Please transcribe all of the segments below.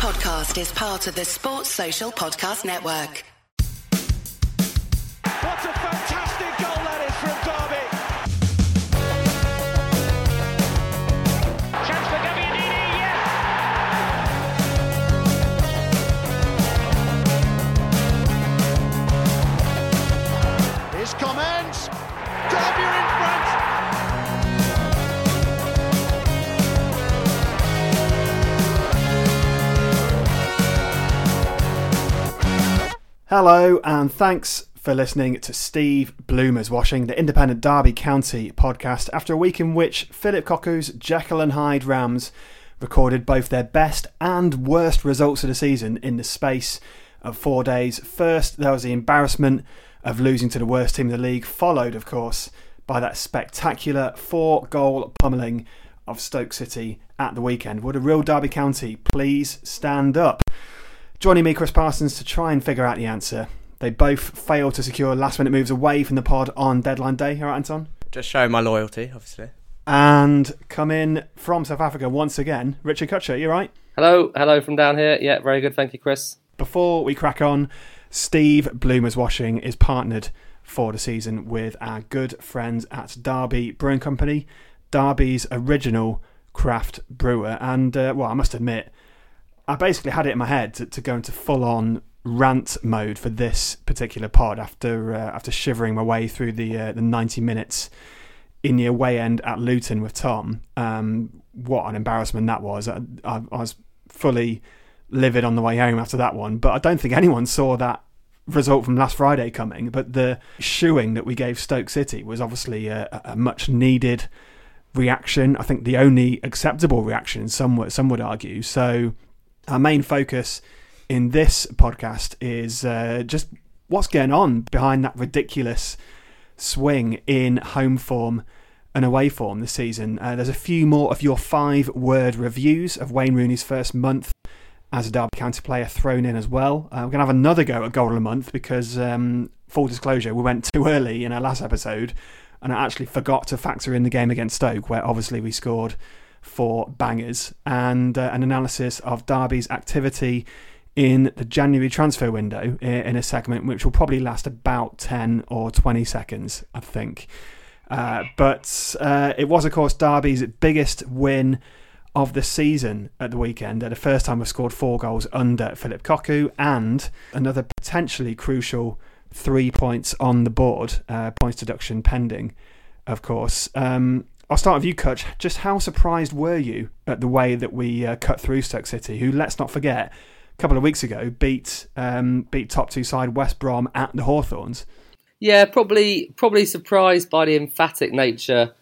podcast is part of the Sports Social Podcast Network. What a fantastic goal that is from Derby. Chance for Gabbiadini, yes! Here's comments. Derby Hello, and thanks for listening to Steve Bloomer's Washing, the independent Derby County podcast, after a week in which Phillip Cocu's Jekyll and Hyde Rams recorded both their best and worst results of the season in the space of four days. First, there was the embarrassment of losing to the worst team in the league, followed, of course, by that spectacular four goal pummeling of Stoke City at the weekend. Would a real Derby County please stand up? Joining me, Chris Parsons, to try and figure out the answer. They both failed to secure last minute moves away from the pod on deadline day. All right, Anton? Just showing my loyalty, obviously. And come in from South Africa once again, Richard Kutcher. you right? Hello, hello from down here. Yeah, very good. Thank you, Chris. Before we crack on, Steve Bloomer's Washing is partnered for the season with our good friends at Derby Brewing Company, Derby's original craft brewer. And, uh, well, I must admit, I basically had it in my head to, to go into full on rant mode for this particular pod after uh, after shivering my way through the uh, the 90 minutes in the away end at Luton with Tom. Um, what an embarrassment that was. I, I, I was fully livid on the way home after that one, but I don't think anyone saw that result from last Friday coming. But the shoeing that we gave Stoke City was obviously a, a much needed reaction. I think the only acceptable reaction, some would, some would argue. So our main focus in this podcast is uh, just what's going on behind that ridiculous swing in home form and away form this season. Uh, there's a few more of your five word reviews of Wayne Rooney's first month as a Derby County player thrown in as well. Uh, we're going to have another go at goal of the month because, um, full disclosure, we went too early in our last episode and I actually forgot to factor in the game against Stoke, where obviously we scored four bangers, and uh, an analysis of Derby's activity in the January transfer window in a segment which will probably last about 10 or 20 seconds, I think. Uh, but uh, it was, of course, Derby's biggest win of the season at the weekend. the first time we've scored four goals under Phillip Cocu, and another potentially crucial three points on the board, uh, points deduction pending, of course. Um, I'll start with you, Kutch. Just how surprised were you at the way that we uh, cut through Stoke City, who, let's not forget, a couple of weeks ago beat um, beat top two side West Brom at the Hawthorns? Yeah, probably probably surprised by the emphatic nature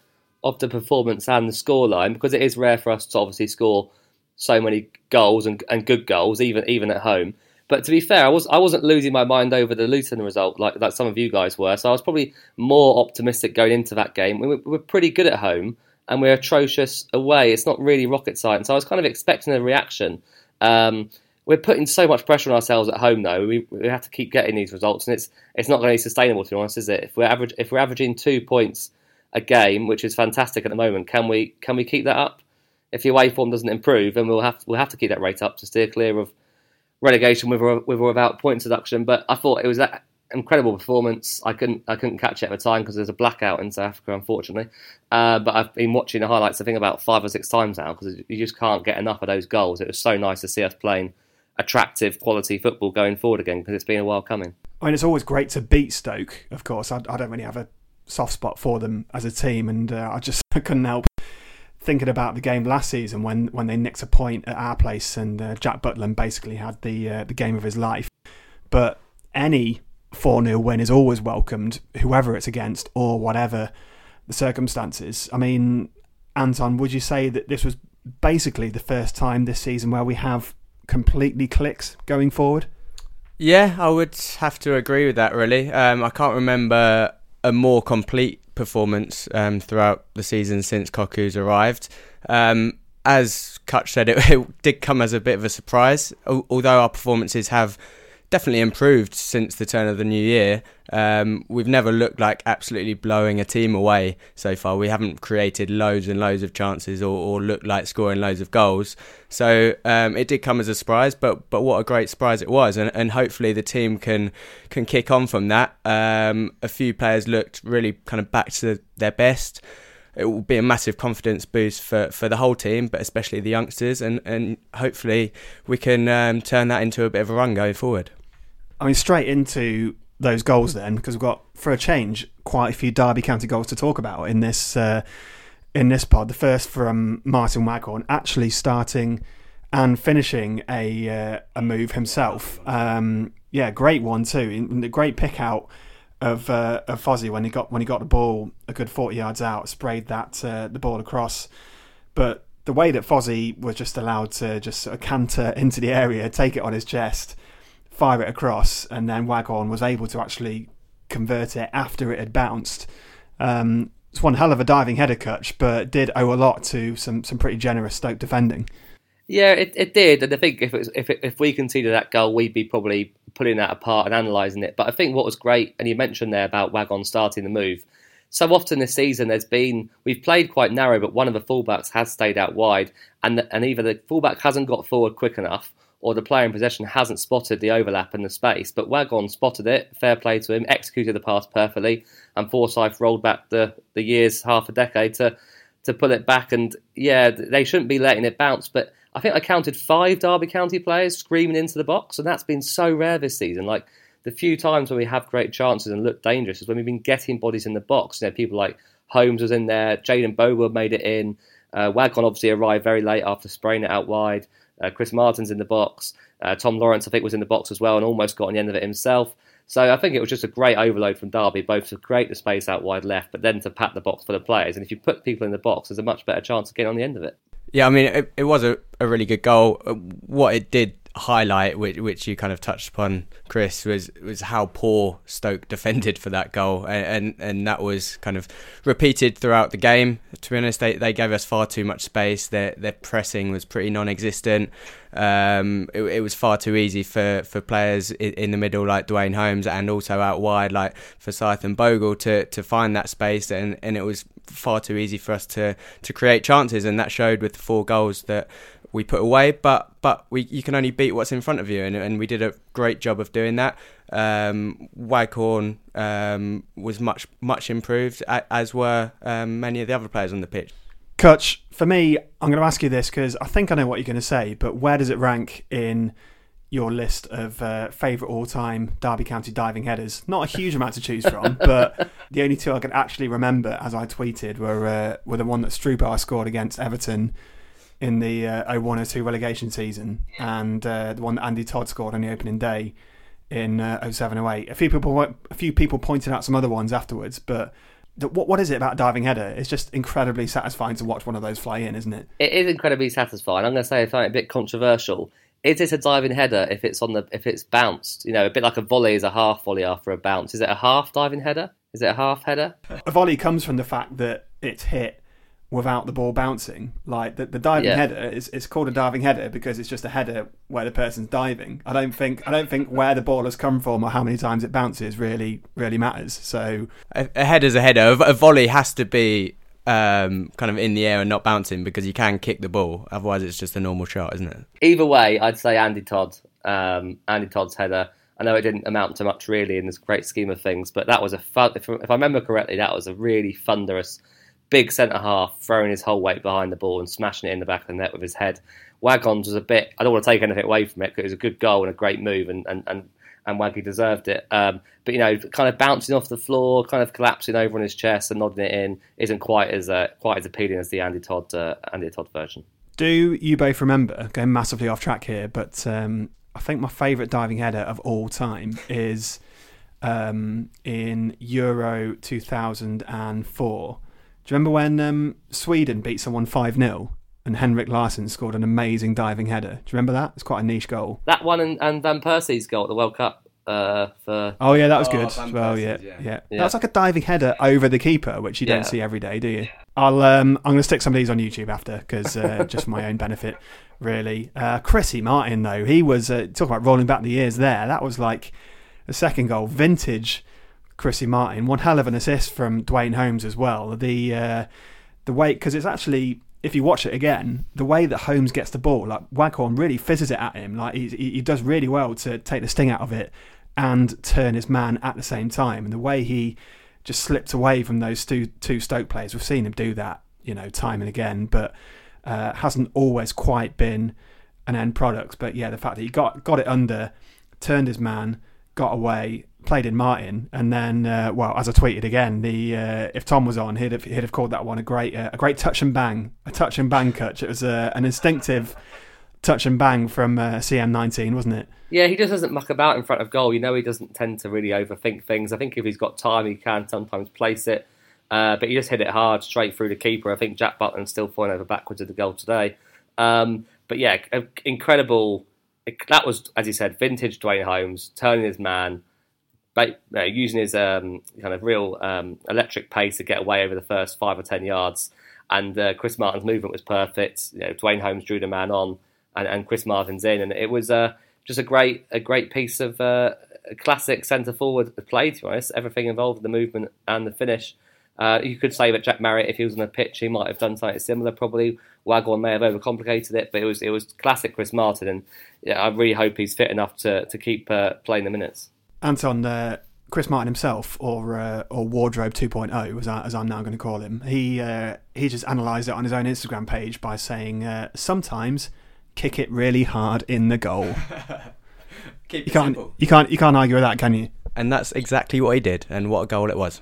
of the performance and the scoreline because it is rare for us to obviously score so many goals and, and good goals, even even at home. But to be fair, I was I wasn't losing my mind over the Luton result like like some of you guys were. So I was probably more optimistic going into that game. We were, we were pretty good at home and we're atrocious away. It's not really rocket science. So I was kind of expecting a reaction. Um, we're putting so much pressure on ourselves at home, though. We, we have to keep getting these results, and it's it's not going to be sustainable. To be honest, is it? If we're average, if we're averaging two points a game, which is fantastic at the moment, can we can we keep that up? If your away form doesn't improve, then we'll have we'll have to keep that rate up to steer clear of relegation with or, with or without point deduction. But I thought it was that incredible performance. I couldn't I couldn't catch it at the time because there's a blackout in South Africa, unfortunately. Uh, but I've been watching the highlights I think about five or six times now because you just can't get enough of those goals. It was so nice to see us playing attractive quality football going forward again because it's been a while coming. I mean, it's always great to beat Stoke. Of course, I, I don't really have a soft spot for them as a team, and uh, I just couldn't help thinking about the game last season when, when they nicked a point at our place and uh, Jack Butland basically had the uh, the game of his life. But any 4 0 win is always welcomed, whoever it's against or whatever the circumstances. I mean, Anton, would you say that this was basically the first time this season where we have completely clicks going forward? Yeah, I would have to agree with that. Really, um, I can't remember a more complete performance um, throughout the season since Cocu's arrived. Um, as Kutch said, it, it, did come as a bit of a surprise. Although our performances have definitely improved since the turn of the new year. Um, we've never looked like absolutely blowing a team away so far. We haven't created loads and loads of chances or, or looked like scoring loads of goals. So um, it did come as a surprise, but but what a great surprise it was, and, and hopefully the team can can kick on from that. Um, a few players looked really kind of back to their best it will be a massive confidence boost for, for the whole team, but especially the youngsters, and, and hopefully we can um, turn that into a bit of a run going forward. I mean, straight into those goals then, because we've got for a change quite a few Derby County goals to talk about in this uh, in this pod. The first from Martin Waghorn, actually starting and finishing a uh, a move himself. Um, yeah, great one too. Great pick out of uh, of Fozzie when he got when he got the ball a good forty yards out, sprayed that uh, the ball across. But the way that Fozzie was just allowed to just sort of canter into the area, take it on his chest, fire it across, and then Waghorn was able to actually convert it after it had bounced. Um, it's one hell of a diving header catch, but did owe a lot to some some pretty generous Stoke defending. Yeah, it, it did, and I think if was, if it, if we conceded that goal, we'd be probably pulling that apart and analysing it. But I think what was great, and you mentioned there about Waghorn starting the move. So often this season, there's been we've played quite narrow, but one of the fullbacks has stayed out wide, and and either the fullback hasn't got forward quick enough, or the player in possession hasn't spotted the overlap in the space. But Waghorn spotted it, fair play to him, executed the pass perfectly, and Forsyth rolled back the, the years, half a decade, to, to pull it back. And yeah, they shouldn't be letting it bounce. But I think I counted five Derby County players screaming into the box, and that's been so rare this season. Like the few times when we have great chances and look dangerous is when we've been getting bodies in the box. You know, people like Holmes was in there, Jayden Bogle made it in. Uh, Waghorn obviously arrived very late after spraying it out wide. Uh, Chris Martin's in the box. Uh, Tom Lawrence, I think, was in the box as well and almost got on the end of it himself. So I think it was just a great overload from Derby, both to create the space out wide left, but then to pat the box for the players. And if you put people in the box, there's a much better chance of getting on the end of it. Yeah, I mean, it, it was a, a really good goal. Uh, what it did highlight, which, which you kind of touched upon, Chris, was was how poor Stoke defended for that goal, and, and and, that was kind of repeated throughout the game. To be honest, they, they gave us far too much space. Their their pressing was pretty non-existent. Um, it, it, was far too easy for, for players in, in, the middle like Duane Holmes and also out wide like Forsyth and Bogle to, to find that space, and, and it was far too easy for us to to create chances, and that showed with the four goals that we put away. But but we you can only beat what's in front of you, and, and we did a great job of doing that. Um, Waghorn um, was much much improved, as were um, many of the other players on the pitch. Kutch, for me, I'm going to ask you this because I think I know what you're going to say, but where does it rank in your list of uh, favourite all-time Derby County diving headers? Not a huge amount to choose from, but the only two I can actually remember, as I tweeted, were uh, were the one that Strupar scored against Everton in the uh, 01 02 relegation season and uh, the one that Andy Todd scored on the opening day in uh, 07 08. A few people a few people pointed out some other ones afterwards, but the, what what is it about diving header? It's just incredibly satisfying to watch one of those fly in, isn't it? It is incredibly satisfying. I'm going to say something a bit controversial. Is it a diving header if it's on the if it's bounced? You know, a bit like a volley is a half volley after a bounce. Is it a half diving header? Is it a half header? A volley comes from the fact that it's hit without the ball bouncing. Like the, the diving yeah. header is it's called a diving header because it's just a header where the person's diving. I don't think I don't think where the ball has come from or how many times it bounces really really matters. So a, a header's a header. A, volley has to be um, kind of in the air and not bouncing because you can kick the ball. Otherwise, it's just a normal shot, isn't it? Either way, I'd say Andy Todd. Um, Andy Todd's header. I know it didn't amount to much really in this great scheme of things, but that was a fun. If, if I remember correctly, that was a really thunderous big centre half throwing his whole weight behind the ball and smashing it in the back of the net with his head. Waghorn's was a bit. I don't want to take anything away from it because it was a good goal and a great move, and and and, and Waggy deserved it. Um, but you know, kind of bouncing off the floor, kind of collapsing over on his chest and nodding it in, isn't quite as uh, quite as appealing as the Andy Todd uh, Andy Todd version. Do you both remember? Going massively off track here, but um, I think my favourite diving header of all time is um, in Euro 2004 you remember when um, Sweden beat someone 5 0 and Henrik Larsson scored an amazing diving header? Do you remember that? It's quite a niche goal. That one and, and Van Persie's goal at the World Cup. Uh, for oh yeah, that was oh, good. well, yeah, yeah, yeah, yeah. That was like a diving header over the keeper, which you don't see every day, do you? I'll um, I'm going to stick some of these on YouTube after because uh, just for my own benefit, really. Uh, Chrissy Martin though, he was uh, talking about rolling back the years there. That was like the second goal, vintage Chrissy Martin. One hell of an assist from Duane Holmes as well. The uh, the way because it's actually if you watch it again, the way that Holmes gets the ball, like Waghorn really fizzes it at him. Like he he does really well to take the sting out of it and turn his man at the same time. And the way he just slipped away from those two two Stoke players, we've seen him do that, you know, time and again, but uh, hasn't always quite been an end product. But yeah, the fact that he got got it under, turned his man, got away, played in Martin, and then uh, well, as I tweeted again, the uh, if Tom was on, he'd have, he'd have called that one a great uh, a great touch and bang, a touch and bang catch. It was uh, an instinctive touch and bang from uh, CM19, wasn't it? Yeah, he just doesn't muck about in front of goal. You know, he doesn't tend to really overthink things. I think if he's got time, he can sometimes place it. Uh, but he just hit it hard straight through the keeper. I think Jack Butland's still falling over backwards at the goal today. Um, but yeah, incredible. That was, as you said, vintage Duane Holmes turning his man, using his um, kind of real um, electric pace to get away over the first five or ten yards. And uh, Chris Martin's movement was perfect. You know, Duane Holmes drew the man on, and, and Chris Martin's in, and it was uh, just a great a great piece of uh, classic centre forward play. To be honest, everything involved the movement and the finish. Uh, you could say that Jack Marriott, if he was on the pitch, he might have done something similar. Probably Waghorn may have overcomplicated it, but it was it was classic Chris Martin, and yeah, I really hope he's fit enough to to keep uh, playing the minutes. Anton, uh, Chris Martin himself, or uh, or Wardrobe 2.0, as, I, as I'm now going to call him, he uh, he just analysed it on his own Instagram page by saying uh, sometimes kick it really hard in the goal. Keep you can't simple. you can't you can't argue with that, can you? And that's exactly what he did, and what a goal it was.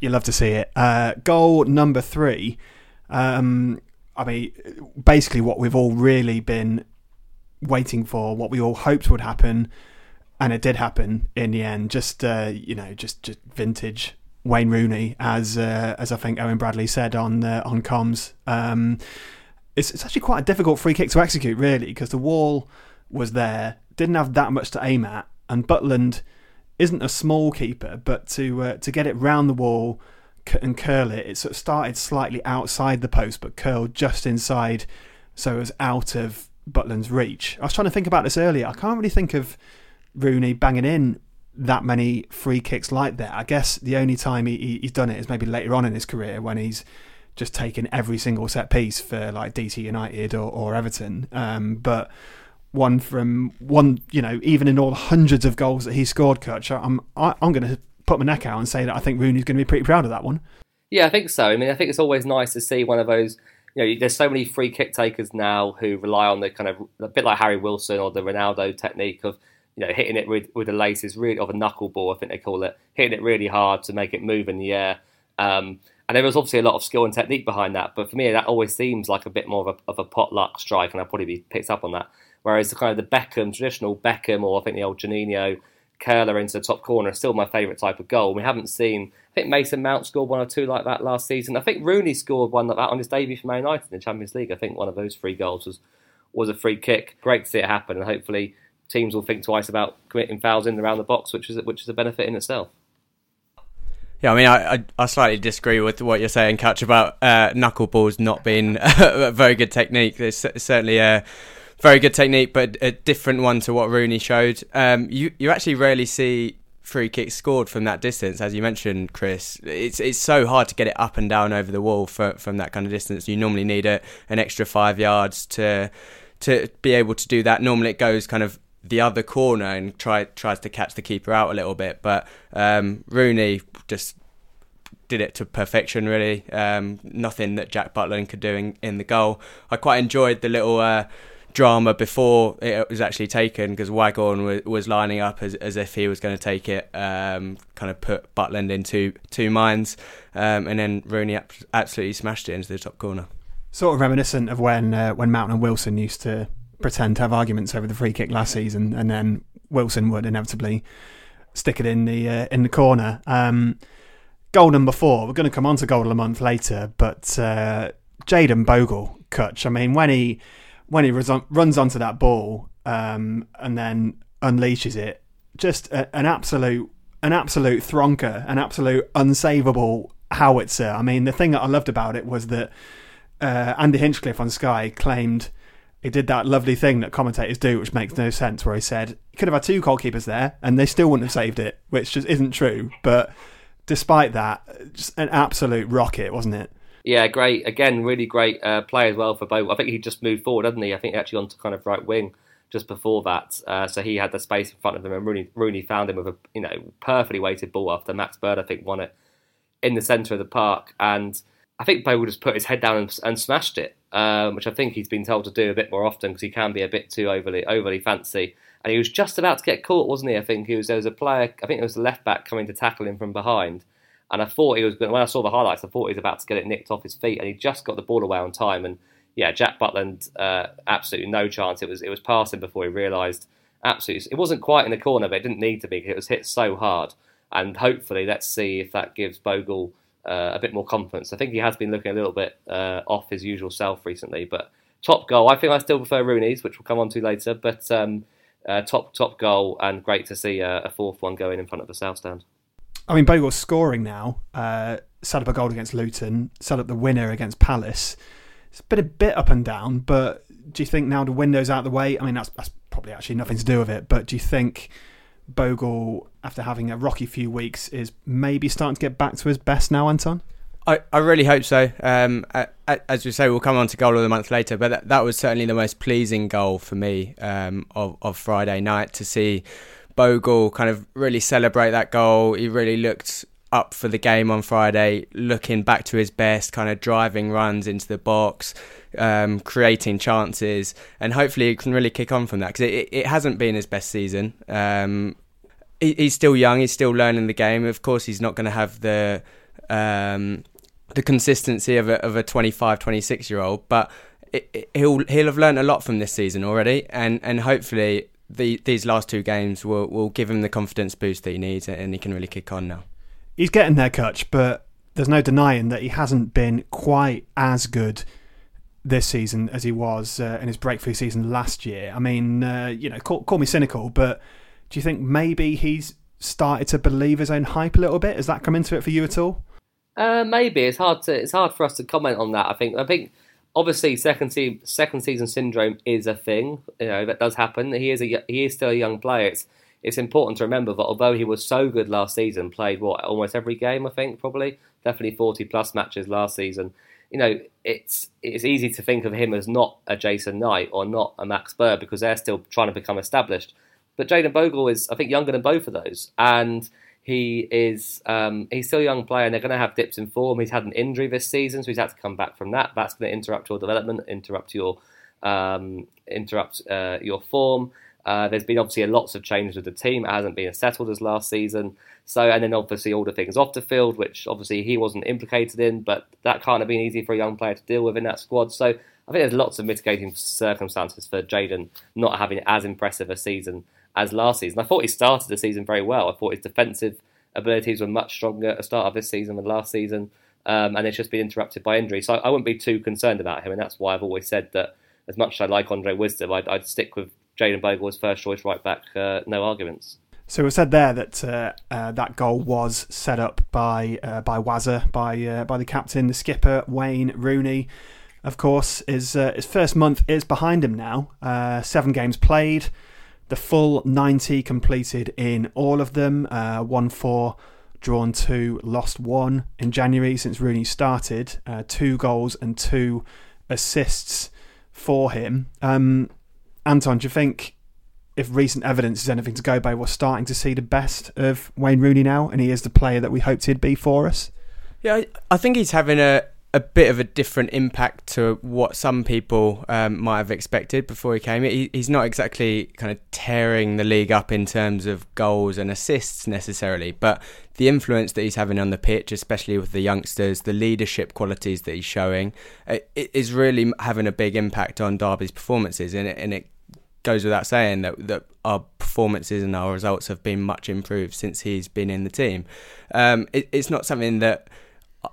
You love to see it. Uh, goal number three. Um, I mean, basically what we've all really been waiting for, what we all hoped would happen, and it did happen in the end. Just uh, you know, just just vintage Wayne Rooney, as uh, as I think Owen Bradley said on uh, on comms. Um, it's it's actually quite a difficult free kick to execute, really, because the wall was there, didn't have that much to aim at, and Butland isn't a small keeper, but to uh, to get it round the wall and curl it, it sort of started slightly outside the post, but curled just inside, so it was out of Butland's reach. I was trying to think about this earlier. I can't really think of Rooney banging in that many free kicks like that. I guess the only time he, he's done it is maybe later on in his career when he's just taken every single set piece for like DC United or, or Everton. Um, but one from one, you know, even in all the hundreds of goals that he scored, Kutch, I'm I, I'm going to put my neck out and say that I think Rooney's going to be pretty proud of that one. Yeah, I think so. I mean, I think it's always nice to see one of those. You know, there's so many free kick takers now who rely on the kind of a bit like Harry Wilson or the Ronaldo technique of you know hitting it with with the laces really of a knuckleball, I think they call it, hitting it really hard to make it move in the air. Um, and there was obviously a lot of skill and technique behind that, but for me, that always seems like a bit more of a, of a potluck strike, and I'll probably be picked up on that. Whereas the kind of the Beckham, traditional Beckham, or I think the old Juninho curler into the top corner is still my favourite type of goal. We haven't seen, I think Mason Mount scored one or two like that last season. I think Rooney scored one like that on his debut for Man United in the Champions League. I think one of those three goals was was a free kick. Great to see it happen, and hopefully teams will think twice about committing fouls in around the box, which is which is a benefit in itself. Yeah, I mean, I, I, I slightly disagree with what you're saying, Kutch, about uh, knuckleballs not being a very good technique. It's certainly a very good technique, but a different one to what Rooney showed. Um, you you actually rarely see free kicks scored from that distance, as you mentioned, Chris. It's it's so hard to get it up and down over the wall for, from that kind of distance. You normally need a, an extra five yards to to be able to do that. Normally, it goes kind of the other corner and try tries to catch the keeper out a little bit, but um, Rooney just did it to perfection, really. Um, nothing that Jack Butland could do in, in, the goal. I quite enjoyed the little uh, drama before it was actually taken because Waghorn was, was, lining up as, as if he was going to take it, um, kind of put Butland into two minds, um, and then Rooney absolutely smashed it into the top corner. Sort of reminiscent of when uh, when Mount and Wilson used to pretend to have arguments over the free kick last season, and then Wilson would inevitably stick it in the uh, in the corner. Um, goal number four. We're going to come on to goal the month later, but uh, Jayden Bogle, Kutch. I mean, when he when he runs onto that ball um, and then unleashes it, just a, an absolute an absolute thronker, an absolute unsavable howitzer. I mean, the thing that I loved about it was that uh, Andy Hinchcliffe on Sky claimed he did that lovely thing that commentators do, which makes no sense, where he said he could have had two goalkeepers there and they still wouldn't have saved it, which just isn't true. But despite that, just an absolute rocket, wasn't it? Yeah, great. Again, really great uh, play as well for Bogle. I think he just moved forward, hadn't he? I think he actually onto kind of right wing just before that. Uh, so he had the space in front of him, and Rooney, Rooney found him with a you know perfectly weighted ball after Max Bird, I think, won it in the centre of the park. And I think Bogle just put his head down and, and smashed it, um, which I think he's been told to do a bit more often because he can be a bit too overly overly fancy. And he was just about to get caught, wasn't he? I think he was there was a player, I think it was the left back coming to tackle him from behind. And I thought he was. When I saw the highlights, I thought he was about to get it nicked off his feet, and he just got the ball away on time. And yeah, Jack Butland, uh, absolutely no chance. It was it was passing before he realised. Absolutely, it wasn't quite in the corner, but it didn't need to be. It was hit so hard, and hopefully, let's see if that gives Bogle uh, a bit more confidence. I think he has been looking a little bit uh, off his usual self recently, but top goal. I think I still prefer Rooney's, which we'll come on to later, but um, uh, top top goal and great to see a, fourth one going in front of the south stand. I mean, Bogle's scoring now. Uh, set up a goal against Luton, set up the winner against Palace it's been a bit up and down, but do you think now the window's out of the way? I mean, that's, that's probably actually nothing to do with it, but do you think Bogle, after having a rocky few weeks, is maybe starting to get back to his best now, Anton? I, I really hope so. Um, as we say, we'll come on to goal of the month later, but that, that was certainly the most pleasing goal for me um, of, of Friday night to see Bogle kind of really celebrate that goal. He really looked up for the game on Friday, looking back to his best, kind of driving runs into the box, um, creating chances, and hopefully he can really kick on from that because it, it hasn't been his best season. Um, he, he's still young, he's still learning the game. Of course, he's not going to have the um, the consistency of a, of a 25, 26 year old, but it, it, he'll he'll have learned a lot from this season already, and and hopefully. The, these last two games will, will give him the confidence boost that he needs and he can really kick on now he's getting there, Kutch, but there's no denying that he hasn't been quite as good this season as he was uh, in his breakthrough season last year. I mean, uh, you know, call, call, me cynical, but do you think maybe he's started to believe his own hype a little bit? Has that come into it for you at all? Uh, maybe it's hard to it's hard for us to comment on that. I think I think obviously second se- second season syndrome is a thing. You know that does happen. He is a he is still a young player. It's it's important to remember that although he was so good last season, played what almost every game, I think probably definitely forty plus matches last season. You know, it's it's easy to think of him as not a Jason Knight or not a Max Bird because they're still trying to become established. But Jayden Bogle is, I think, younger than both of those, and he is um, he's still a young player, and they're going to have dips in form. He's had an injury this season, so he's had to come back from that. That's going to interrupt your development, interrupt your um, interrupt uh, your form. Uh, there's been obviously lots of changes with the team. It hasn't been as settled as last season. So, and then obviously all the things off the field, which obviously he wasn't implicated in, but that can't have been easy for a young player to deal with in that squad. So, I think there's lots of mitigating circumstances for Jayden not having as impressive a season as last season. I thought he started the season very well. I thought his defensive abilities were much stronger at the start of this season than last season, um, and it's just been interrupted by injury. So, I, wouldn't be too concerned about him, and that's why I've always said that as much as I like Andre Wisdom, I'd, I'd stick with Jayden Bogle was first choice right back, uh, no arguments. So we said there that uh, uh, that goal was set up by uh, by Wazza, by uh, by the captain, the skipper Wayne Rooney. Of course, his uh, his first month is behind him now. Uh, seven games played, the full ninety completed in all of them. One four, drawn two, lost one in January since Rooney started. two goals and two assists for him. Um, Anton, do you think if recent evidence is anything to go by, we're starting to see the best of Wayne Rooney now, and he is the player that we hoped he'd be for us? Yeah, I, I think he's having a, a bit of a different impact to what some people um, might have expected before he came. He, he's not exactly kind of tearing the league up in terms of goals and assists necessarily, but the influence that he's having on the pitch, especially with the youngsters, the leadership qualities that he's showing, it, it is really having a big impact on Derby's performances, and it, and it goes without saying that that our performances and our results have been much improved since he's been in the team. Um, it, it's not something that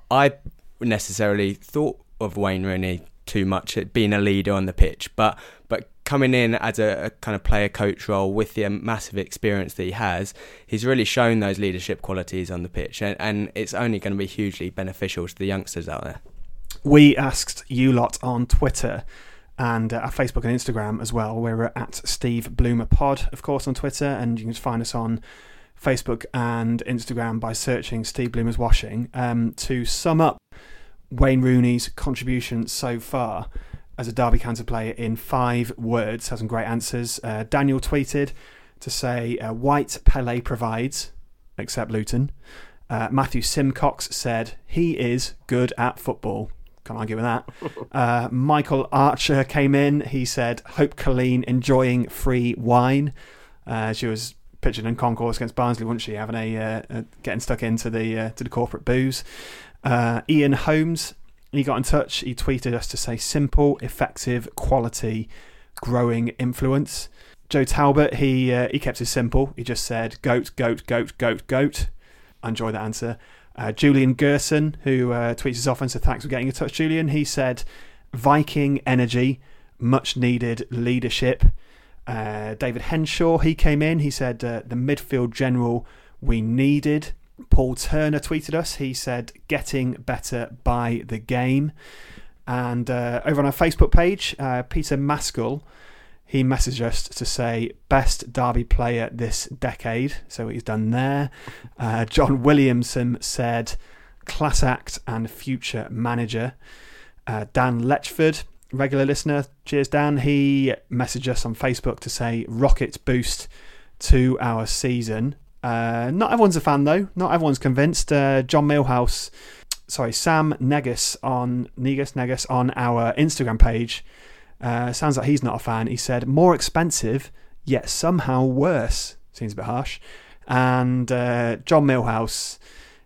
I necessarily thought of Wayne Rooney too much at being a leader on the pitch, but but coming in as a, a, kind of player coach role with the massive experience that he has, he's really shown those leadership qualities on the pitch, and, and it's only going to be hugely beneficial to the youngsters out there. We asked you lot on Twitter and uh, our Facebook and Instagram as well. We're at Steve Bloomer Pod, of course, on Twitter, and you can find us on Facebook and Instagram by searching Steve Bloomer's Washing. Um, to sum up Wayne Rooney's contribution so far as a Derby County player in five words, has some great answers. Uh, Daniel tweeted to say, uh, White Pele provides, except Luton. Uh, Matthew Simcox said, he is good at football. Can't argue with that. Uh, Michael Archer came in. He said, "Hope Colleen enjoying free wine." Uh, she was pitching in concourse against Barnsley, wasn't she? Having a, uh, getting stuck into the uh, to the corporate booze. Uh, Ian Holmes, he got in touch. He tweeted us to say, "Simple, effective, quality, growing influence." Joe Talbot, he he kept it simple. He just said, "Goat, goat, goat, goat, goat." I enjoy that answer. Uh, Julian Gerson, who uh, tweets us often, so thanks for getting in touch, Julian. He said, Viking energy, much needed leadership. Uh, David Henshaw, he came in. He said, uh, the midfield general we needed. Paul Turner tweeted us. He said, getting better by the game. And uh, over on our Facebook page, uh, Peter Maskell he messaged us to say best Derby player this decade. So he's done there. Uh, John Williamson said class act and future manager. Uh, Dan Letchford, regular listener, cheers Dan. He messaged us on Facebook to say rocket boost to our season. Uh, not everyone's a fan though. Not everyone's convinced. Uh, John Millhouse, sorry, Sam Negus on Negus Negus on our Instagram page uh, sounds like he's not a fan. He said, more expensive, yet somehow worse. Seems a bit harsh. And uh, John Millhouse,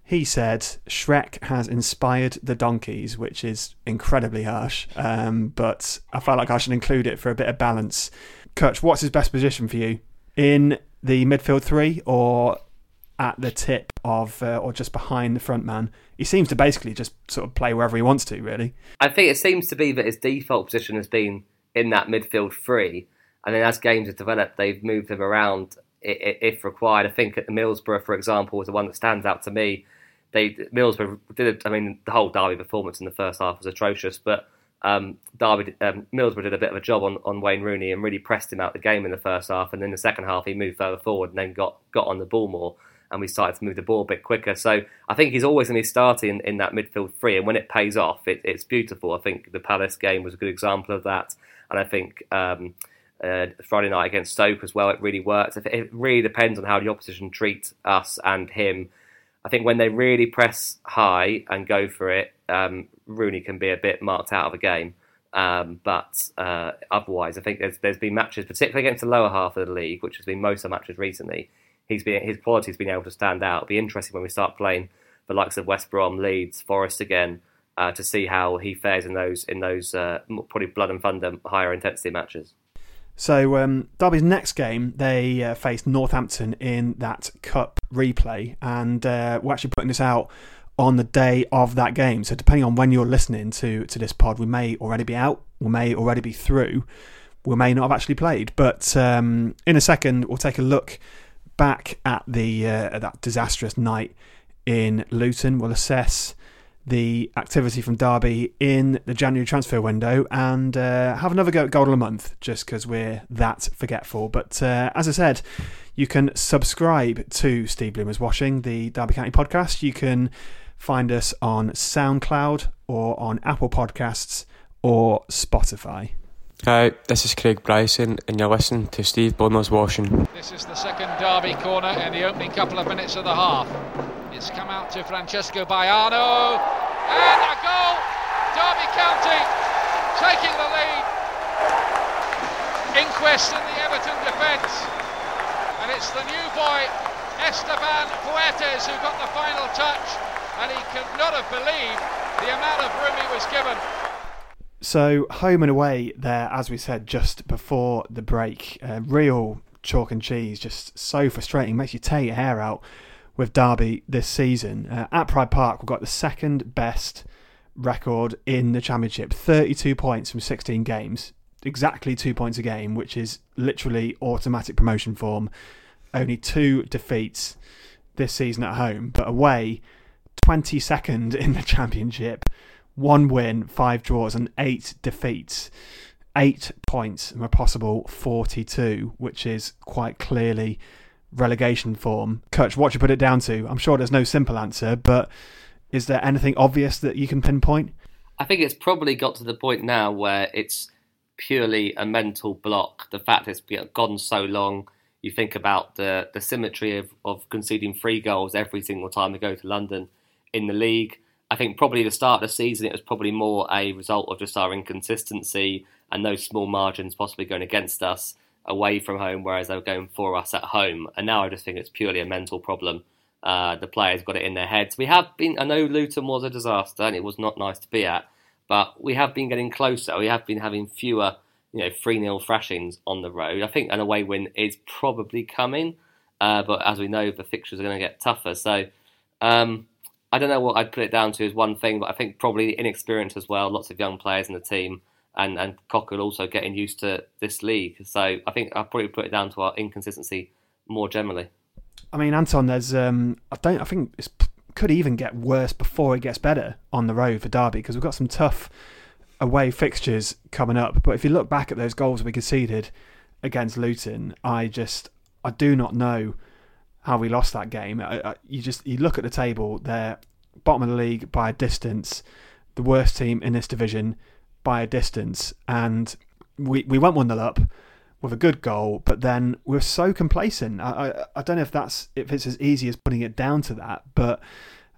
he said, Shrek has inspired the donkeys, which is incredibly harsh. Um, but I felt like I should include it for a bit of balance. Kutch, what's his best position for you? In the midfield three or at the tip of uh, or just behind the front man. He seems to basically just sort of play wherever he wants to, really. I think it seems to be that his default position has been in that midfield three, and then as games have developed, they've moved him around if required. I think at the Middlesbrough, for example, was the one that stands out to me. They Middlesbrough did. I mean, the whole Derby performance in the first half was atrocious, but um, Derby um, Middlesbrough did a bit of a job on, on Wayne Rooney and really pressed him out the game in the first half, and then the second half he moved further forward and then got got on the ball more and we started to move the ball a bit quicker. So I think he's always going to be starting in that midfield three, and when it pays off, it, it's beautiful. I think the Palace game was a good example of that, and I think um, uh, Friday night against Stoke as well, it really worked. It really depends on how the opposition treat us and him. I think when they really press high and go for it, um, Rooney can be a bit marked out of a game. Um, but uh, otherwise, I think there's there's been matches, particularly against the lower half of the league, which has been most of the matches recently he's been his quality's been able to stand out. It'll be interesting when we start playing the likes of West Brom, Leeds, Forest again uh, to see how he fares in those in those uh, probably blood and thunder higher intensity matches. So um, Derby's next game, they uh, faced Northampton in that cup replay, and uh, we're actually putting this out on the day of that game. So depending on when you're listening to to this pod, we may already be out, we may already be through, we may not have actually played. But um, in a second, we'll take a look back at the uh, at that disastrous night in Luton. We'll assess the activity from Derby in the January transfer window and uh, have another go at Golden month just because we're that forgetful. But uh, as I said, you can subscribe to Steve Bloomer's Washing, the Derby County podcast. You can find us on SoundCloud or on Apple Podcasts or Spotify. Hi, this is Craig Bryson, and you're listening to Steve Bloomer's Washing. This is the second Derby corner in the opening couple of minutes of the half. It's come out to Francesco Baiano, and a goal! Derby County taking the lead. Inquest in the Everton defence, and it's the new boy Esteban Fuertes who got the final touch, and he could not have believed the amount of room he was given. So home and away there, as we said just before the break, uh, real chalk and cheese, just so frustrating, makes you tear your hair out with Derby this season. Uh, at Pride Park, we've got the second best record in the Championship, 32 points from 16 games. exactly two points a game, which is literally automatic promotion form. Only two defeats this season at home, but away, 22nd in the championship, one win, five draws, and eight defeats. Eight points from a possible 42, which is quite clearly relegation form. Kutch, what you put it down to? I'm sure there's no simple answer, but is there anything obvious that you can pinpoint? I think it's probably got to the point now where it's purely a mental block. The fact it's gone so long, you think about the, the symmetry of, of conceding three goals every single time we go to London in the league. I think probably the start of the season it was probably more a result of just our inconsistency and those small margins possibly going against us away from home, whereas they were going for us at home. And now I just think it's purely a mental problem. Uh, the players got it in their heads. We have been, I know Luton was a disaster and it was not nice to be at, but we have been getting closer. We have been having fewer, you know, 3 0 thrashings on the road. I think an away win is probably coming, uh, but as we know, the fixtures are going to get tougher. So um, I don't know what I'd put it down to as one thing, but I think probably the inexperience as well. Lots of young players in the team and and Cocu also getting used to this league. So I think I'll probably put it down to our inconsistency more generally. I mean, Anton, there's um, I don't I think it could even get worse before it gets better on the road for Derby because we've got some tough away fixtures coming up. But if you look back at those goals we conceded against Luton, I just I do not know how we lost that game. I, I, you just you look at the table, they're bottom of the league by a distance, the worst team in this division by a distance, and we we went one 0 up with a good goal, but then we are so complacent. I, I, I don't know if that's if it's as easy as putting it down to that, but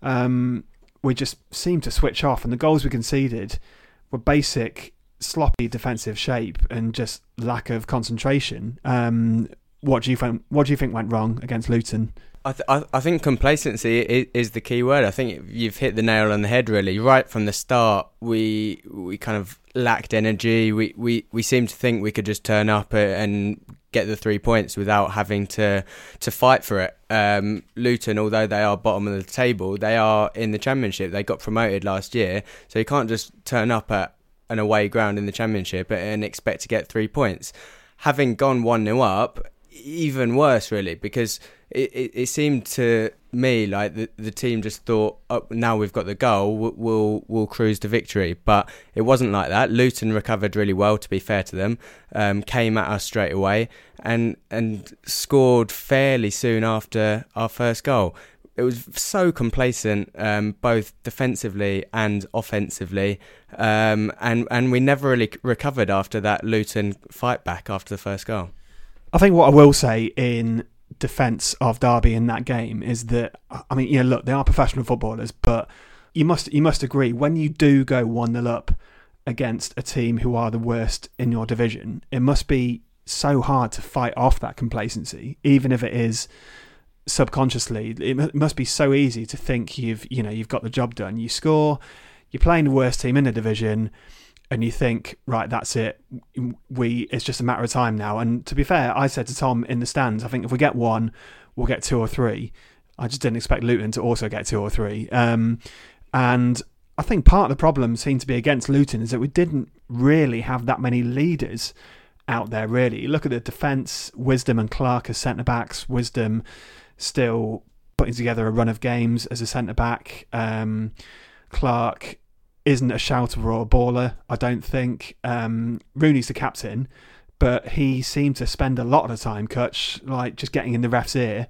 um, we just seemed to switch off, and the goals we conceded were basic sloppy defensive shape and just lack of concentration. Um, what do you think? What do you think went wrong against Luton? I, th- I, think complacency is, is, the key word. I think you've hit the nail on the head. Really, right from the start, we we kind of lacked energy. We we, we seemed to think we could just turn up and get the three points without having to to fight for it. Um, Luton, although they are bottom of the table, they are in the championship. They got promoted last year, so you can't just turn up at an away ground in the championship and expect to get three points. Having gone one 0 up, even worse, really, because it, it, it, seemed to me like the, the team just thought, oh, now we've got the goal, we'll, we'll, we'll cruise to victory. But it wasn't like that. Luton recovered really well, to be fair to them, um, came at us straight away and and scored fairly soon after our first goal. It was so complacent, um, both defensively and offensively, um, and and we never really recovered after that Luton fight back after the first goal. I think what I will say in defence of Derby in that game is that I mean, you know, look, they are professional footballers, but you must you must agree when you do go one 0 up against a team who are the worst in your division, it must be so hard to fight off that complacency, even if it is subconsciously. It must be so easy to think you've you know you've got the job done. You score, you're playing the worst team in the division and you think, right, that's it. We it's just a matter of time now. And to be fair, I said to Tom in the stands, I think if we get one, we'll get two or three. I just didn't expect Luton to also get two or three. Um, and I think part of the problem seemed to be against Luton is that we didn't really have that many leaders out there. Really, look at the defence: Wisdom and Clark as centre backs. Wisdom still putting together a run of games as a centre back. Um, Clark isn't a shouter or a baller, I don't think. Um, Rooney's the captain, but he seemed to spend a lot of the time, Kutch, like just getting in the ref's ear,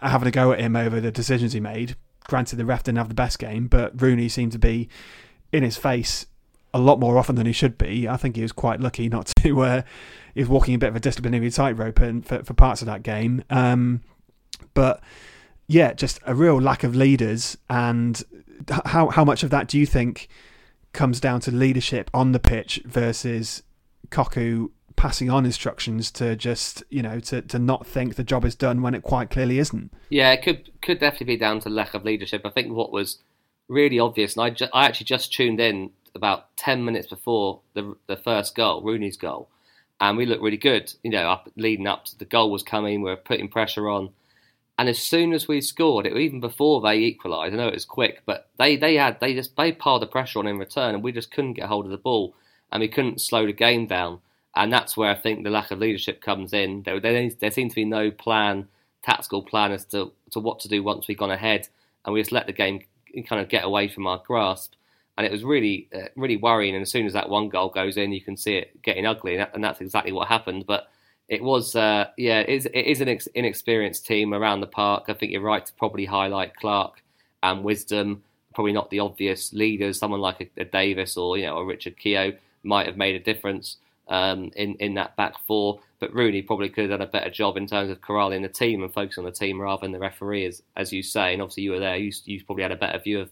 having a go at him over the decisions he made. Granted, the ref didn't have the best game, but Rooney seemed to be in his face a lot more often than he should be. I think he was quite lucky not to. Uh, he was walking a bit of a disciplinary tightrope for, for parts of that game. Um, but yeah, just a real lack of leaders and how how much of that do you think comes down to leadership on the pitch versus Cocu passing on instructions to just you know to, to not think the job is done when it quite clearly isn't. Yeah, it could could definitely be down to lack of leadership. I think what was really obvious, and I ju- I actually just tuned in about ten minutes before the the first goal, Rooney's goal, and we looked really good. You know, up leading up to the goal was coming, we were putting pressure on. And as soon as we scored, it even before they equalised, I know it was quick, but they, they had they just they piled the pressure on in return, and we just couldn't get hold of the ball, and we couldn't slow the game down. and that's where I think the lack of leadership comes in. There, there, there seemed to be no plan, tactical plan as to, to what to do once we'd gone ahead, and we just let the game kind of get away from our grasp. And it was really, uh, really worrying. And as soon as that one goal goes in, you can see it getting ugly, and, that, and that's exactly what happened. But it was, uh, yeah, it is, it is an ex- inexperienced team around the park. I think you're right to probably highlight Clark and Wisdom. Probably not the obvious leaders. Someone like a, a Davis or you know a Richard Keogh might have made a difference um, in in that back four. But Rooney probably could have done a better job in terms of corralling the team and focusing on the team rather than the referee, as, as you say. And obviously you were there. You, you probably had a better view of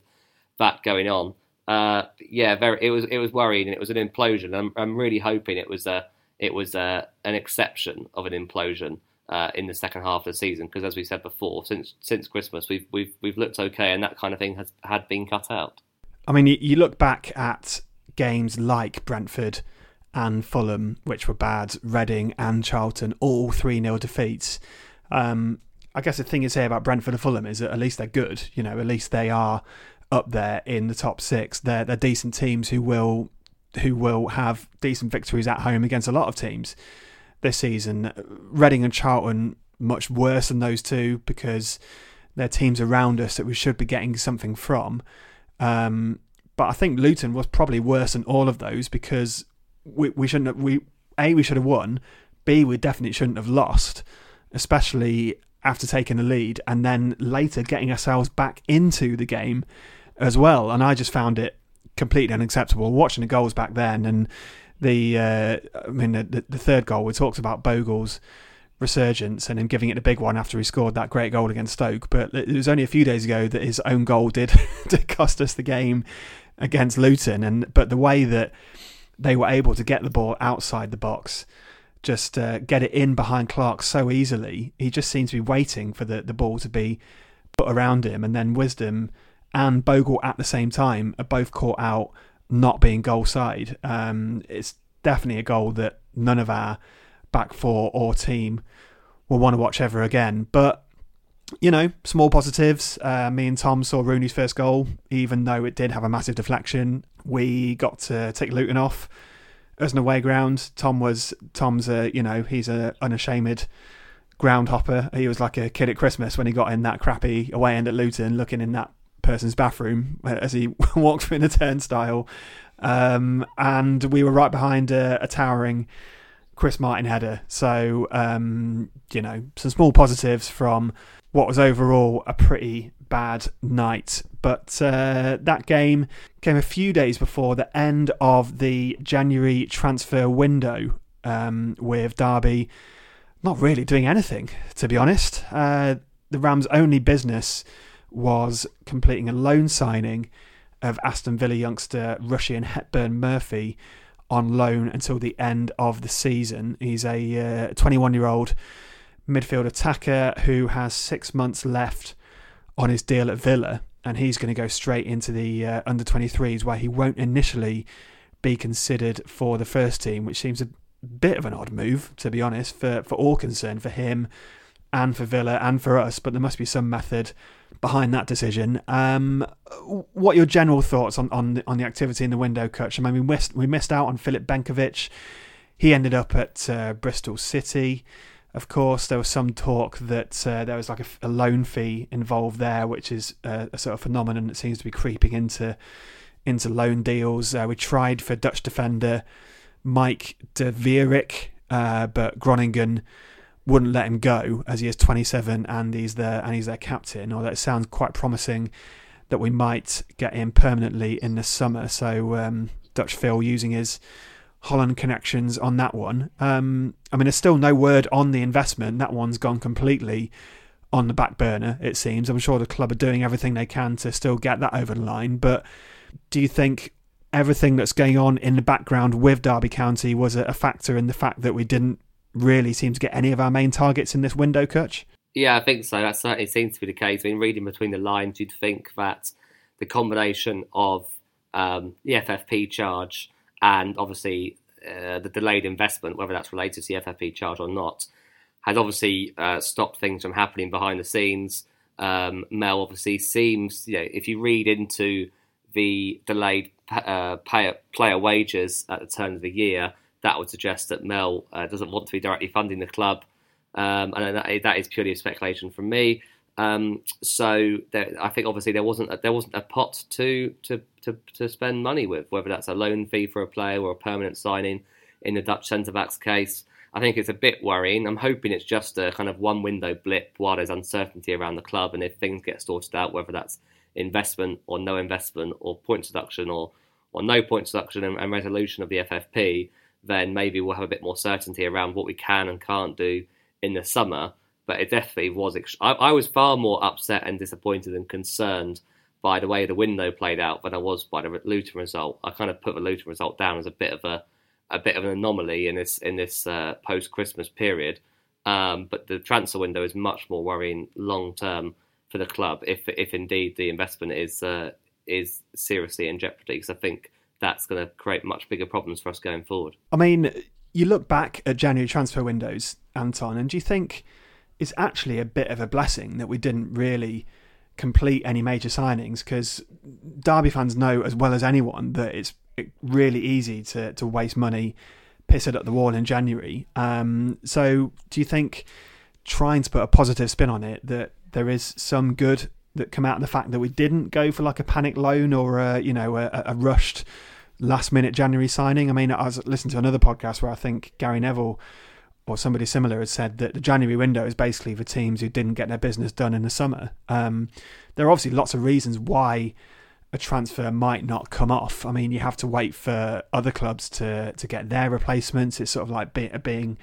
that going on. Uh, yeah, very. It was it was worrying and it was an implosion. I'm I'm really hoping it was a it was a, an exception of an implosion uh, in the second half of the season because, as we said before, since since Christmas we've we've we've looked okay and that kind of thing has had been cut out. I mean, you, you look back at games like Brentford and Fulham, which were bad, Reading and Charlton, all 3 0 defeats. Um, I guess the thing is here about Brentford and Fulham is that at least they're good. You know, at least they are up there in the top six. They're they're decent teams who will who will have decent victories at home against a lot of teams this season. Reading and Charlton much worse than those two because they're teams around us that we should be getting something from. Um, but I think Luton was probably worse than all of those because we we shouldn't have, we a we should have won, b we definitely shouldn't have lost, especially after taking the lead and then later getting ourselves back into the game as well. And I just found it completely unacceptable watching the goals back then and the uh, I mean the, the third goal we talked about Bogle's resurgence and him giving it a big one after he scored that great goal against Stoke. But it was only a few days ago that his own goal did cost us the game against Luton. And but the way that they were able to get the ball outside the box, just uh, get it in behind Clark so easily. He just seems to be waiting for the, the ball to be put around him, and then Wisdom and Bogle at the same time are both caught out not being goal side. Um, it's definitely a goal that none of our back four or team will want to watch ever again. But you know, small positives. Uh, me and Tom saw Rooney's first goal, even though it did have a massive deflection. We got to take Luton off as an away ground. Tom was Tom's a you know he's a unashamed ground hopper. He was like a kid at Christmas when he got in that crappy away end at Luton, looking in that person's bathroom as he walked through the turnstile. Um, and we were right behind a, a towering Chris Martin header. So um, you know some small positives from what was overall a pretty bad night. But uh, that game came a few days before the end of the January transfer window, um, with Derby not really doing anything, to be honest. Uh, the Rams' only business was completing a loan signing of Aston Villa youngster Rushian Hepburn Murphy on loan until the end of the season. He's a 21 uh, year old midfield attacker who has six months left on his deal at Villa, and he's going to go straight into the uh, under 23s where he won't initially be considered for the first team, which seems a bit of an odd move, to be honest, for, for all concerned, for him and for Villa and for us, but there must be some method behind that decision. Um, what your general thoughts on, on, the, on the activity in the window, Kutch? I mean, we missed, we missed out on Filip Benkovic. He ended up at uh, Bristol City. Of course, there was some talk that uh, there was like a, a, loan fee involved there, which is a, a, sort of phenomenon that seems to be creeping into into loan deals. Uh, we tried for Dutch defender Mike te Wierik, uh, but Groningen wouldn't let him go as he is 27 and he's their and he's their captain. Although it sounds quite promising that we might get him permanently in the summer. So um, Dutch Phil using his Holland connections on that one. Um, I mean, there's still no word on the investment. That one's gone completely on the back burner, it seems. I'm sure the club are doing everything they can to still get that over the line. But do you think everything that's going on in the background with Derby County was a, factor in the fact that we didn't really seem to get any of our main targets in this window, Kutch? Yeah, I think so. That certainly seems to be the case. I mean, reading between the lines, you'd think that the combination of um, the FFP charge and obviously uh, the delayed investment, whether that's related to the FFP charge or not, has obviously uh, stopped things from happening behind the scenes. Um, Mel obviously seems, you know, if you read into the delayed uh, player wages at the turn of the year, that would suggest that Mel uh, doesn't want to be directly funding the club, um, and that, that is purely speculation from me. Um, so there, I think obviously there wasn't a, there wasn't a pot to, to to to spend money with, whether that's a loan fee for a player or a permanent signing. In the Dutch centre backs case, I think it's a bit worrying. I'm hoping it's just a kind of one window blip while there's uncertainty around the club, and if things get sorted out, whether that's investment or no investment or point deduction or or no point deduction and, and resolution of the FFP, then maybe we'll have a bit more certainty around what we can and can't do in the summer but it definitely was. I, I, was far more upset and disappointed and concerned by the way the window played out than I was by the Luton result. I kind of put the Luton result down as a bit of a a bit of an anomaly in this in this uh, post Christmas period. Um, but the transfer window is much more worrying long term for the club if if indeed the investment is uh, is seriously in jeopardy. Because I think that's going to create much bigger problems for us going forward. I mean, you look back at January transfer windows, Anton, and do you think? it's actually a bit of a blessing that we didn't really complete any major signings because Derby fans know as well as anyone that it's really easy to, to waste money, piss it up the wall in January. Um, so, do you think trying to put a positive spin on it that there is some good that come out of the fact that we didn't go for like a panic loan or a, you know a, a rushed last minute January signing? I mean, I was listening to another podcast where I think Gary Neville or somebody similar has said that the January window is basically for teams who didn't get their business done in the summer. Um, there are obviously lots of reasons why a transfer might not come off. I mean, you have to wait for other clubs to to get their replacements. It's sort of like be, being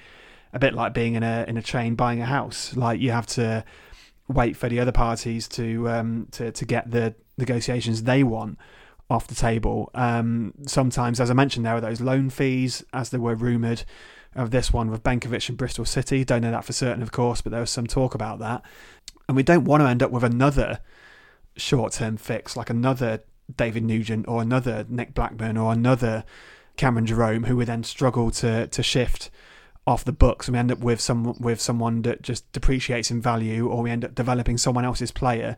a bit like being in a in a chain buying a house. Like you have to wait for the other parties to um, to to get the negotiations they want off the table. Um, sometimes, as I mentioned, there are those loan fees, as there were rumoured of this one with Benkovic and Bristol City. Don't know that for certain, of course, but there was some talk about that. And we don't want to end up with another short term fix, like another David Nugent or another Nick Blackman or another Cameron Jerome, who would then struggle to to shift off the books and we end up with some with someone that just depreciates in value or we end up developing someone else's player,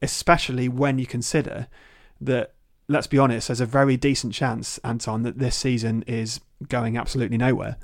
especially when you consider that let's be honest, there's a very decent chance, Anton, that this season is going absolutely nowhere.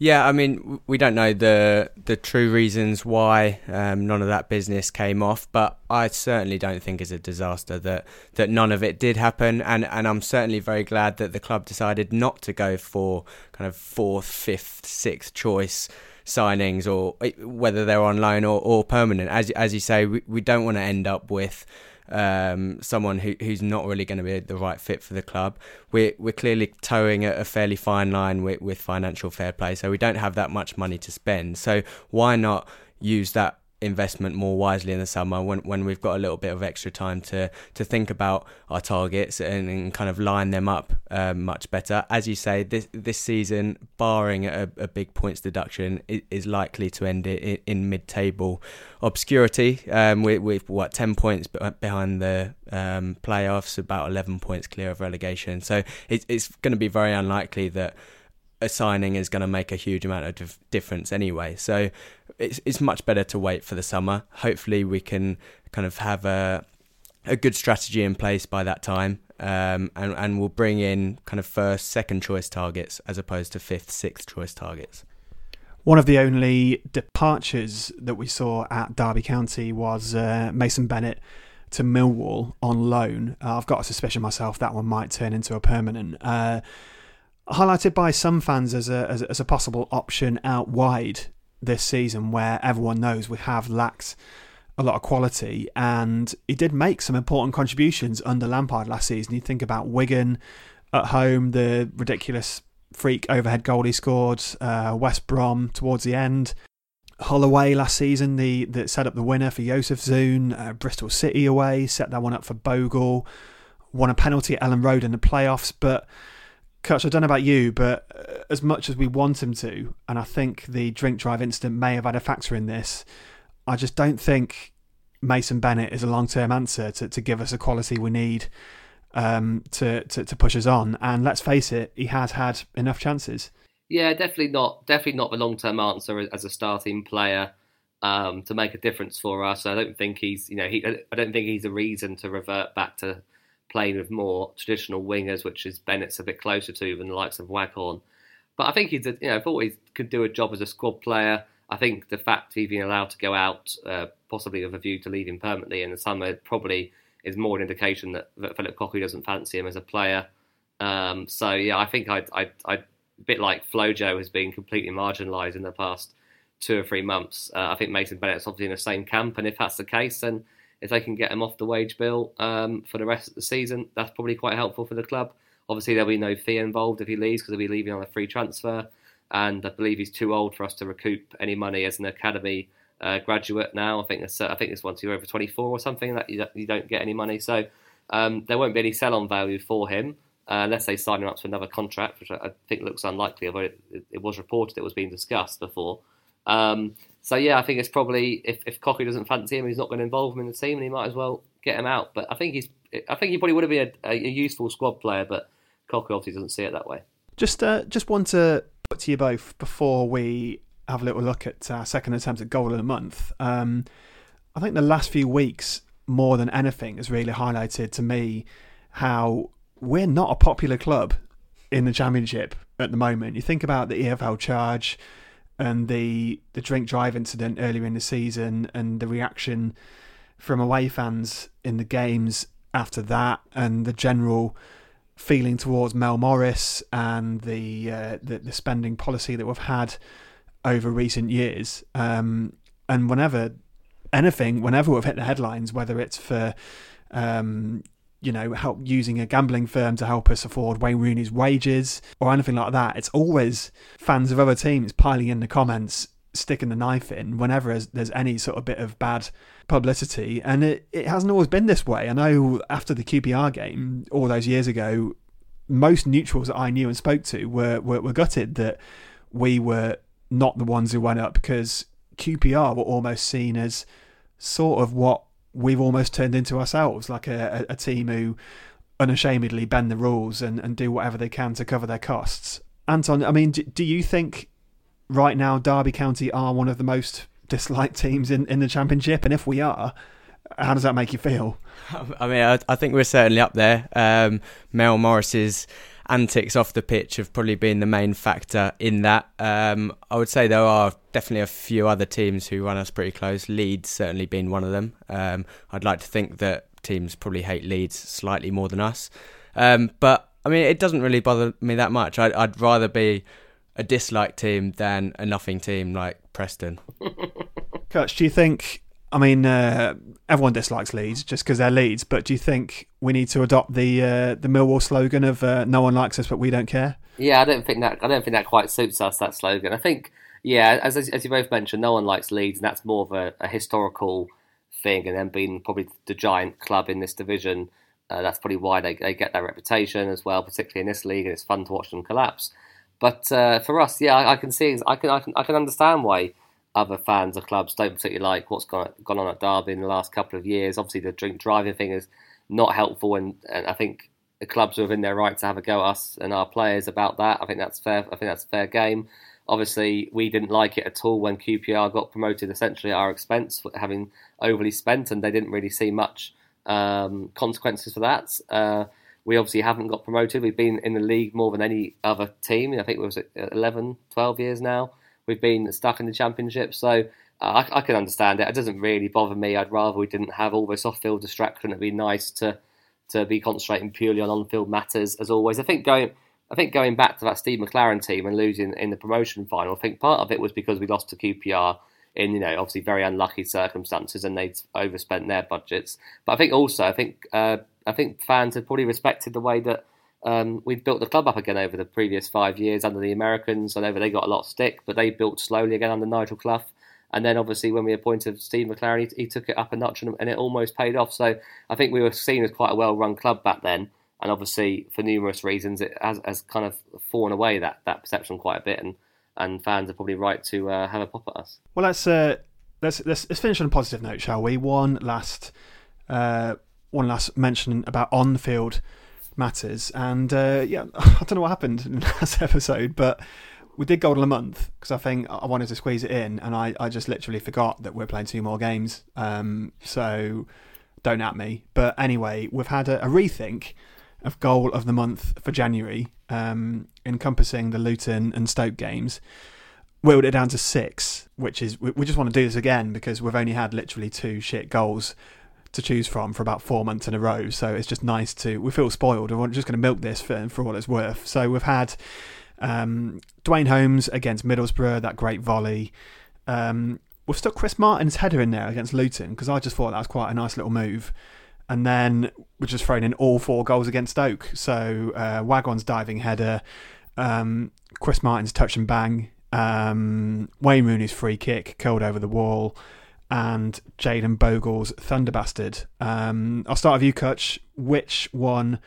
Yeah, I mean, we don't know the the true reasons why um, none of that business came off, but I certainly don't think it's a disaster that that none of it did happen, and and I'm certainly very glad that the club decided not to go for kind of fourth, fifth, sixth choice signings, or eh, whether they're on loan or, or permanent. As as you say, we, we don't want to end up with um, someone who, who's not really going to be the right fit for the club. We're we're clearly towing a, a fairly fine line with, with financial fair play, so we don't have that much money to spend. So why not use that investment more wisely in the summer when when we've got a little bit of extra time to to think about our targets and, and kind of line them up um, much better. As you say, this this season, barring a, a big points deduction, is likely to end in, in mid table obscurity. Um, with, with what ten points behind the um, playoffs, about eleven points clear of relegation. So it, it's going to be very unlikely that a signing is going to make a huge amount of difference anyway. So it's it's much better to wait for the summer. Hopefully, we can kind of have a a good strategy in place by that time, um, and and we'll bring in kind of first, second choice targets as opposed to fifth, sixth choice targets. One of the only departures that we saw at Derby County was uh, Mason Bennett to Millwall on loan. Uh, I've got a suspicion myself that one might turn into a permanent. Uh, highlighted by some fans as a, as, as a possible option out wide this season, where everyone knows we have lacked a lot of quality, and he did make some important contributions under Lampard last season. You think about Wigan at home, the ridiculous freak overhead goal he scored, uh, West Brom towards the end. Holloway last season, the that set up the winner for Jozefzoon, uh, Bristol City away, set that one up for Bogle, won a penalty at Elland Road in the playoffs, but Kutch, I don't know about you, but uh, as much as we want him to, and I think the drink drive incident may have had a factor in this, I just don't think Mason Bennett is a long term answer to, to give us the quality we need um, to, to, to push us on. And let's face it, he has had enough chances. Yeah, definitely not. Definitely not the long term answer as a starting player um, to make a difference for us. I don't think he's, you know, he, I don't think he's a reason to revert back to playing with more traditional wingers, which is Bennett's a bit closer to than the likes of Waghorn. But I think he's, a, you know, I thought he could do a job as a squad player. I think the fact he's been allowed to go out, uh, possibly with a view to leaving permanently in the summer, probably is more an indication that, that Phillip Cocu doesn't fancy him as a player. Um, so yeah, I think I, I, I, a bit like Flojo has been completely marginalised in the past two or three months. Uh, I think Mason Bennett's obviously in the same camp, and if that's the case, then if they can get him off the wage bill um, for the rest of the season, that's probably quite helpful for the club. Obviously, there'll be no fee involved if he leaves because he'll be leaving on a free transfer, and I believe he's too old for us to recoup any money as an academy uh, graduate now. I think it's, uh, I think it's once you're over 24 or something that you, you don't get any money, so um, there won't be any sell-on value for him. Uh, unless they sign him up to another contract, which I, think looks unlikely, although it, it, it was reported it was being discussed before. Um, so yeah, I think it's probably if if Cocu doesn't fancy him, he's not going to involve him in the team, and he might as well get him out. But I think he's I think he probably would have been a, a useful squad player, but Cocu obviously doesn't see it that way. Just uh, just want to put to you both before we have a little look at our second attempt at goal of the month. Um, I think the last few weeks, more than anything, has really highlighted to me how we're not a popular club in the championship at the moment. You think about the EFL charge and the the drink drive incident earlier in the season and the reaction from away fans in the games after that and the general feeling towards Mel Morris and the uh, the, the, spending policy that we've had over recent years. Um, and whenever anything whenever we've hit the headlines whether it's for um, you know, help using a gambling firm to help us afford Wayne Rooney's wages or anything like that. It's always fans of other teams piling in the comments, sticking the knife in whenever there's any sort of bit of bad publicity. And it, it hasn't always been this way. I know after the QPR game all those years ago, most neutrals that I knew and spoke to were, were, were gutted that we were not the ones who went up because QPR were almost seen as sort of what we've almost turned into ourselves, like a, a, team who unashamedly bend the rules and, and do whatever they can to cover their costs. Anton, I mean, do, do you think right now Derby County are one of the most disliked teams in, in the Championship? And if we are, how does that make you feel? I mean, I, I think we're certainly up there. Um, Mel Morris's antics off the pitch have probably been the main factor in that. Um, I would say there are definitely a few other teams who run us pretty close. Leeds certainly being one of them. Um, I'd like to think that teams probably hate Leeds slightly more than us. Um, but I mean, it doesn't really bother me that much. I'd, I'd rather be a dislike team than a nothing team like Preston. Kutch, do you think I mean, uh, everyone dislikes Leeds just because they're Leeds, but do you think we need to adopt the uh, the Millwall slogan of uh, "No one likes us, but we don't care"? Yeah, I don't think that. I don't think that quite suits us. That slogan. I think, yeah, as as you both mentioned, no one likes Leeds, and that's more of a, a historical thing. And then being probably the giant club in this division, uh, that's probably why they they get that reputation as well, particularly in this league. And it's fun to watch them collapse. But uh, for us, yeah, I, I, can see, I can, I can, I can understand why other fans of clubs don't particularly like what's gone, gone on at Derby in the last couple of years. Obviously, the drink driving thing is not helpful, and, and I think the clubs are within their right to have a go at us and our players about that. I think that's fair. I think that's fair game. Obviously, we didn't like it at all when QPR got promoted essentially at our expense, having overly spent, and they didn't really see much um, consequences for that. Uh, we obviously haven't got promoted. We've been in the league more than any other team. I think it was 11, 12 years now we've been stuck in the championship. So uh, I, I, can understand it. It doesn't really bother me. I'd rather we didn't have all this off-field distraction. It'd be nice to to be concentrating purely on on-field matters as always. I think going. I think going back to that Steve McClaren team and losing in the promotion final, I think part of it was because we lost to QPR in you know obviously very unlucky circumstances and they'd overspent their budgets. But I think also I think uh, I think fans had probably respected the way that um, we've built the club up again over the previous five years under the Americans. I know they got a lot of stick, but they built slowly again under Nigel Clough. And then obviously when we appointed Steve McClaren, he, he took it up a notch and, and, it almost paid off. So I think we were seen as quite a well-run club back then. And obviously for numerous reasons, it has, has kind of fallen away that, that perception quite a bit. And, and fans are probably right to uh, have a pop at us. Well, let's, uh, let's, let's, let's finish on a positive note, shall we? One last, uh, one last mention about on-field matters. And uh, yeah, I don't know what happened in the last episode, but we did Golden a month because I think I wanted to squeeze it in, and I, I just literally forgot that we're playing two more games. Um, so don't at me. But anyway, we've had a, a rethink of goal of the month for January, um, encompassing the Luton and Stoke games, whittled it down to six, which is we, we just want to do this again because we've only had literally two shit goals to choose from for about four months in a row. So it's just nice to we feel spoiled. We're just going to milk this for for all it's worth. So we've had um, Duane Holmes against Middlesbrough, that great volley. Um, we've stuck Chris Martin's header in there against Luton because I just thought that was quite a nice little move. And then we're just thrown in all four goals against Stoke. So uh, Waghorn's diving header, um, Chris Martin's touch and bang, um, Wayne Rooney's free kick curled over the wall, and Jayden Bogle's Thunder Bastard. Um, I'll start with you, Kutch. Which one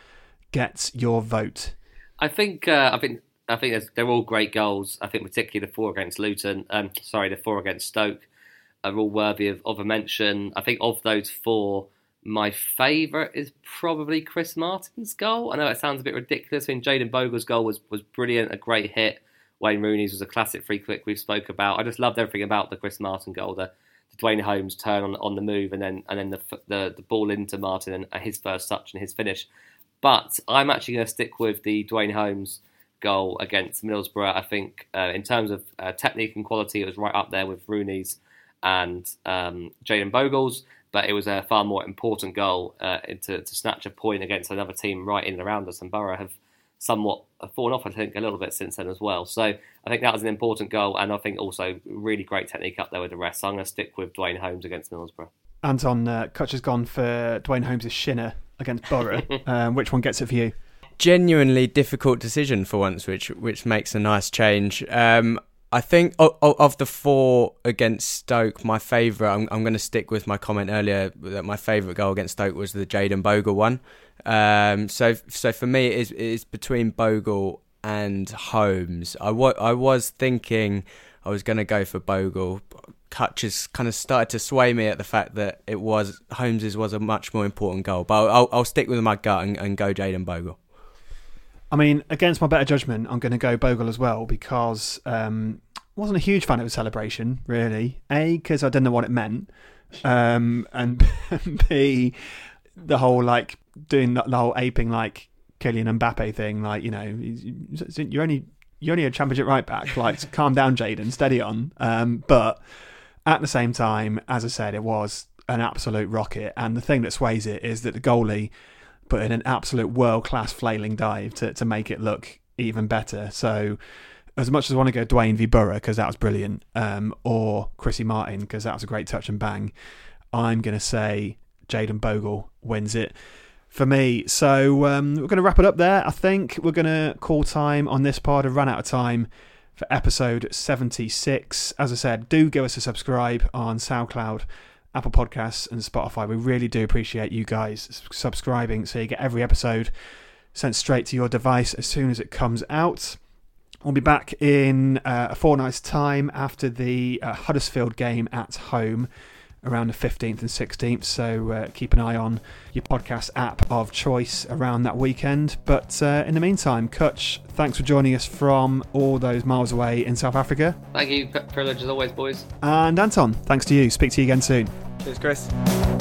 gets your vote? I think uh, I think I think they're all great goals. I think particularly the four against Luton, um, sorry, the four against Stoke are all worthy of, of a mention. I think of those four, my favourite is probably Chris Martin's goal. I know it sounds a bit ridiculous. I mean, Jayden Bogle's goal was, was brilliant, a great hit. Wayne Rooney's was a classic free kick we've spoke about. I just loved everything about the Chris Martin goal. The, Duane Holmes turn on on the move, and then and then the the, the ball into Martin and his first touch and his finish. But I'm actually going to stick with the Duane Holmes goal against Middlesbrough. I think uh, in terms of uh, technique and quality, it was right up there with Rooney's and um, Jayden Bogle's, but it was a far more important goal uh, to, to snatch a point against another team right in and around us. And Borough have somewhat fallen off, I think, a little bit since then as well. So I think that was an important goal, and I think also really great technique up there with the rest. So I'm going to stick with Duane Holmes against Middlesbrough. Anton, uh, Kutch has gone for Duane Holmes' shinner against Borough. um, which one gets it for you? Genuinely difficult decision for once, which which makes a nice change. Um, I think of, of, the four against Stoke, my favourite. I'm, I'm going to stick with my comment earlier that my favourite goal against Stoke was the Jayden Bogle one. Um, so so for me, it is, it is between Bogle and Holmes. I, I was thinking I was going to go for Bogle. Kutch has kind of started to sway me at the fact that it was Holmes's was a much more important goal. But I'll, I'll stick with my gut and, and go Jayden Bogle. I mean, against my better judgment, I'm going to go Bogle as well because um, wasn't a huge fan of the celebration, really. A, because I didn't know what it meant, um, and B, the whole like doing the, the whole aping like Kylian Mbappe thing. Like, you know, you're only you're only a championship right back. Like, calm down, Jayden, steady on. Um, but at the same time, as I said, it was an absolute rocket. And the thing that sways it is that the goalie put in an absolute world class flailing dive to, to make it look even better. So, as much as I want to go Duane v because that was brilliant, um, or Chrissy Martin because that was a great touch and bang, I'm going to say Jayden Bogle wins it for me. So um, we're going to wrap it up there. I think we're going to call time on this part. I've run out of time for episode 76. As I said, do give us a subscribe on SoundCloud Apple Podcasts, and Spotify. We really do appreciate you guys subscribing so you get every episode sent straight to your device as soon as it comes out. We'll be back in uh, a fortnight's time after the uh, Huddersfield game at home around the 15th and 16th. So uh, keep an eye on your podcast app of choice around that weekend. But uh, in the meantime, Kutch, thanks for joining us from all those miles away in South Africa. Thank you. Privilege as always, boys. And Anton, thanks to you. Speak to you again soon. Cheers, Chris.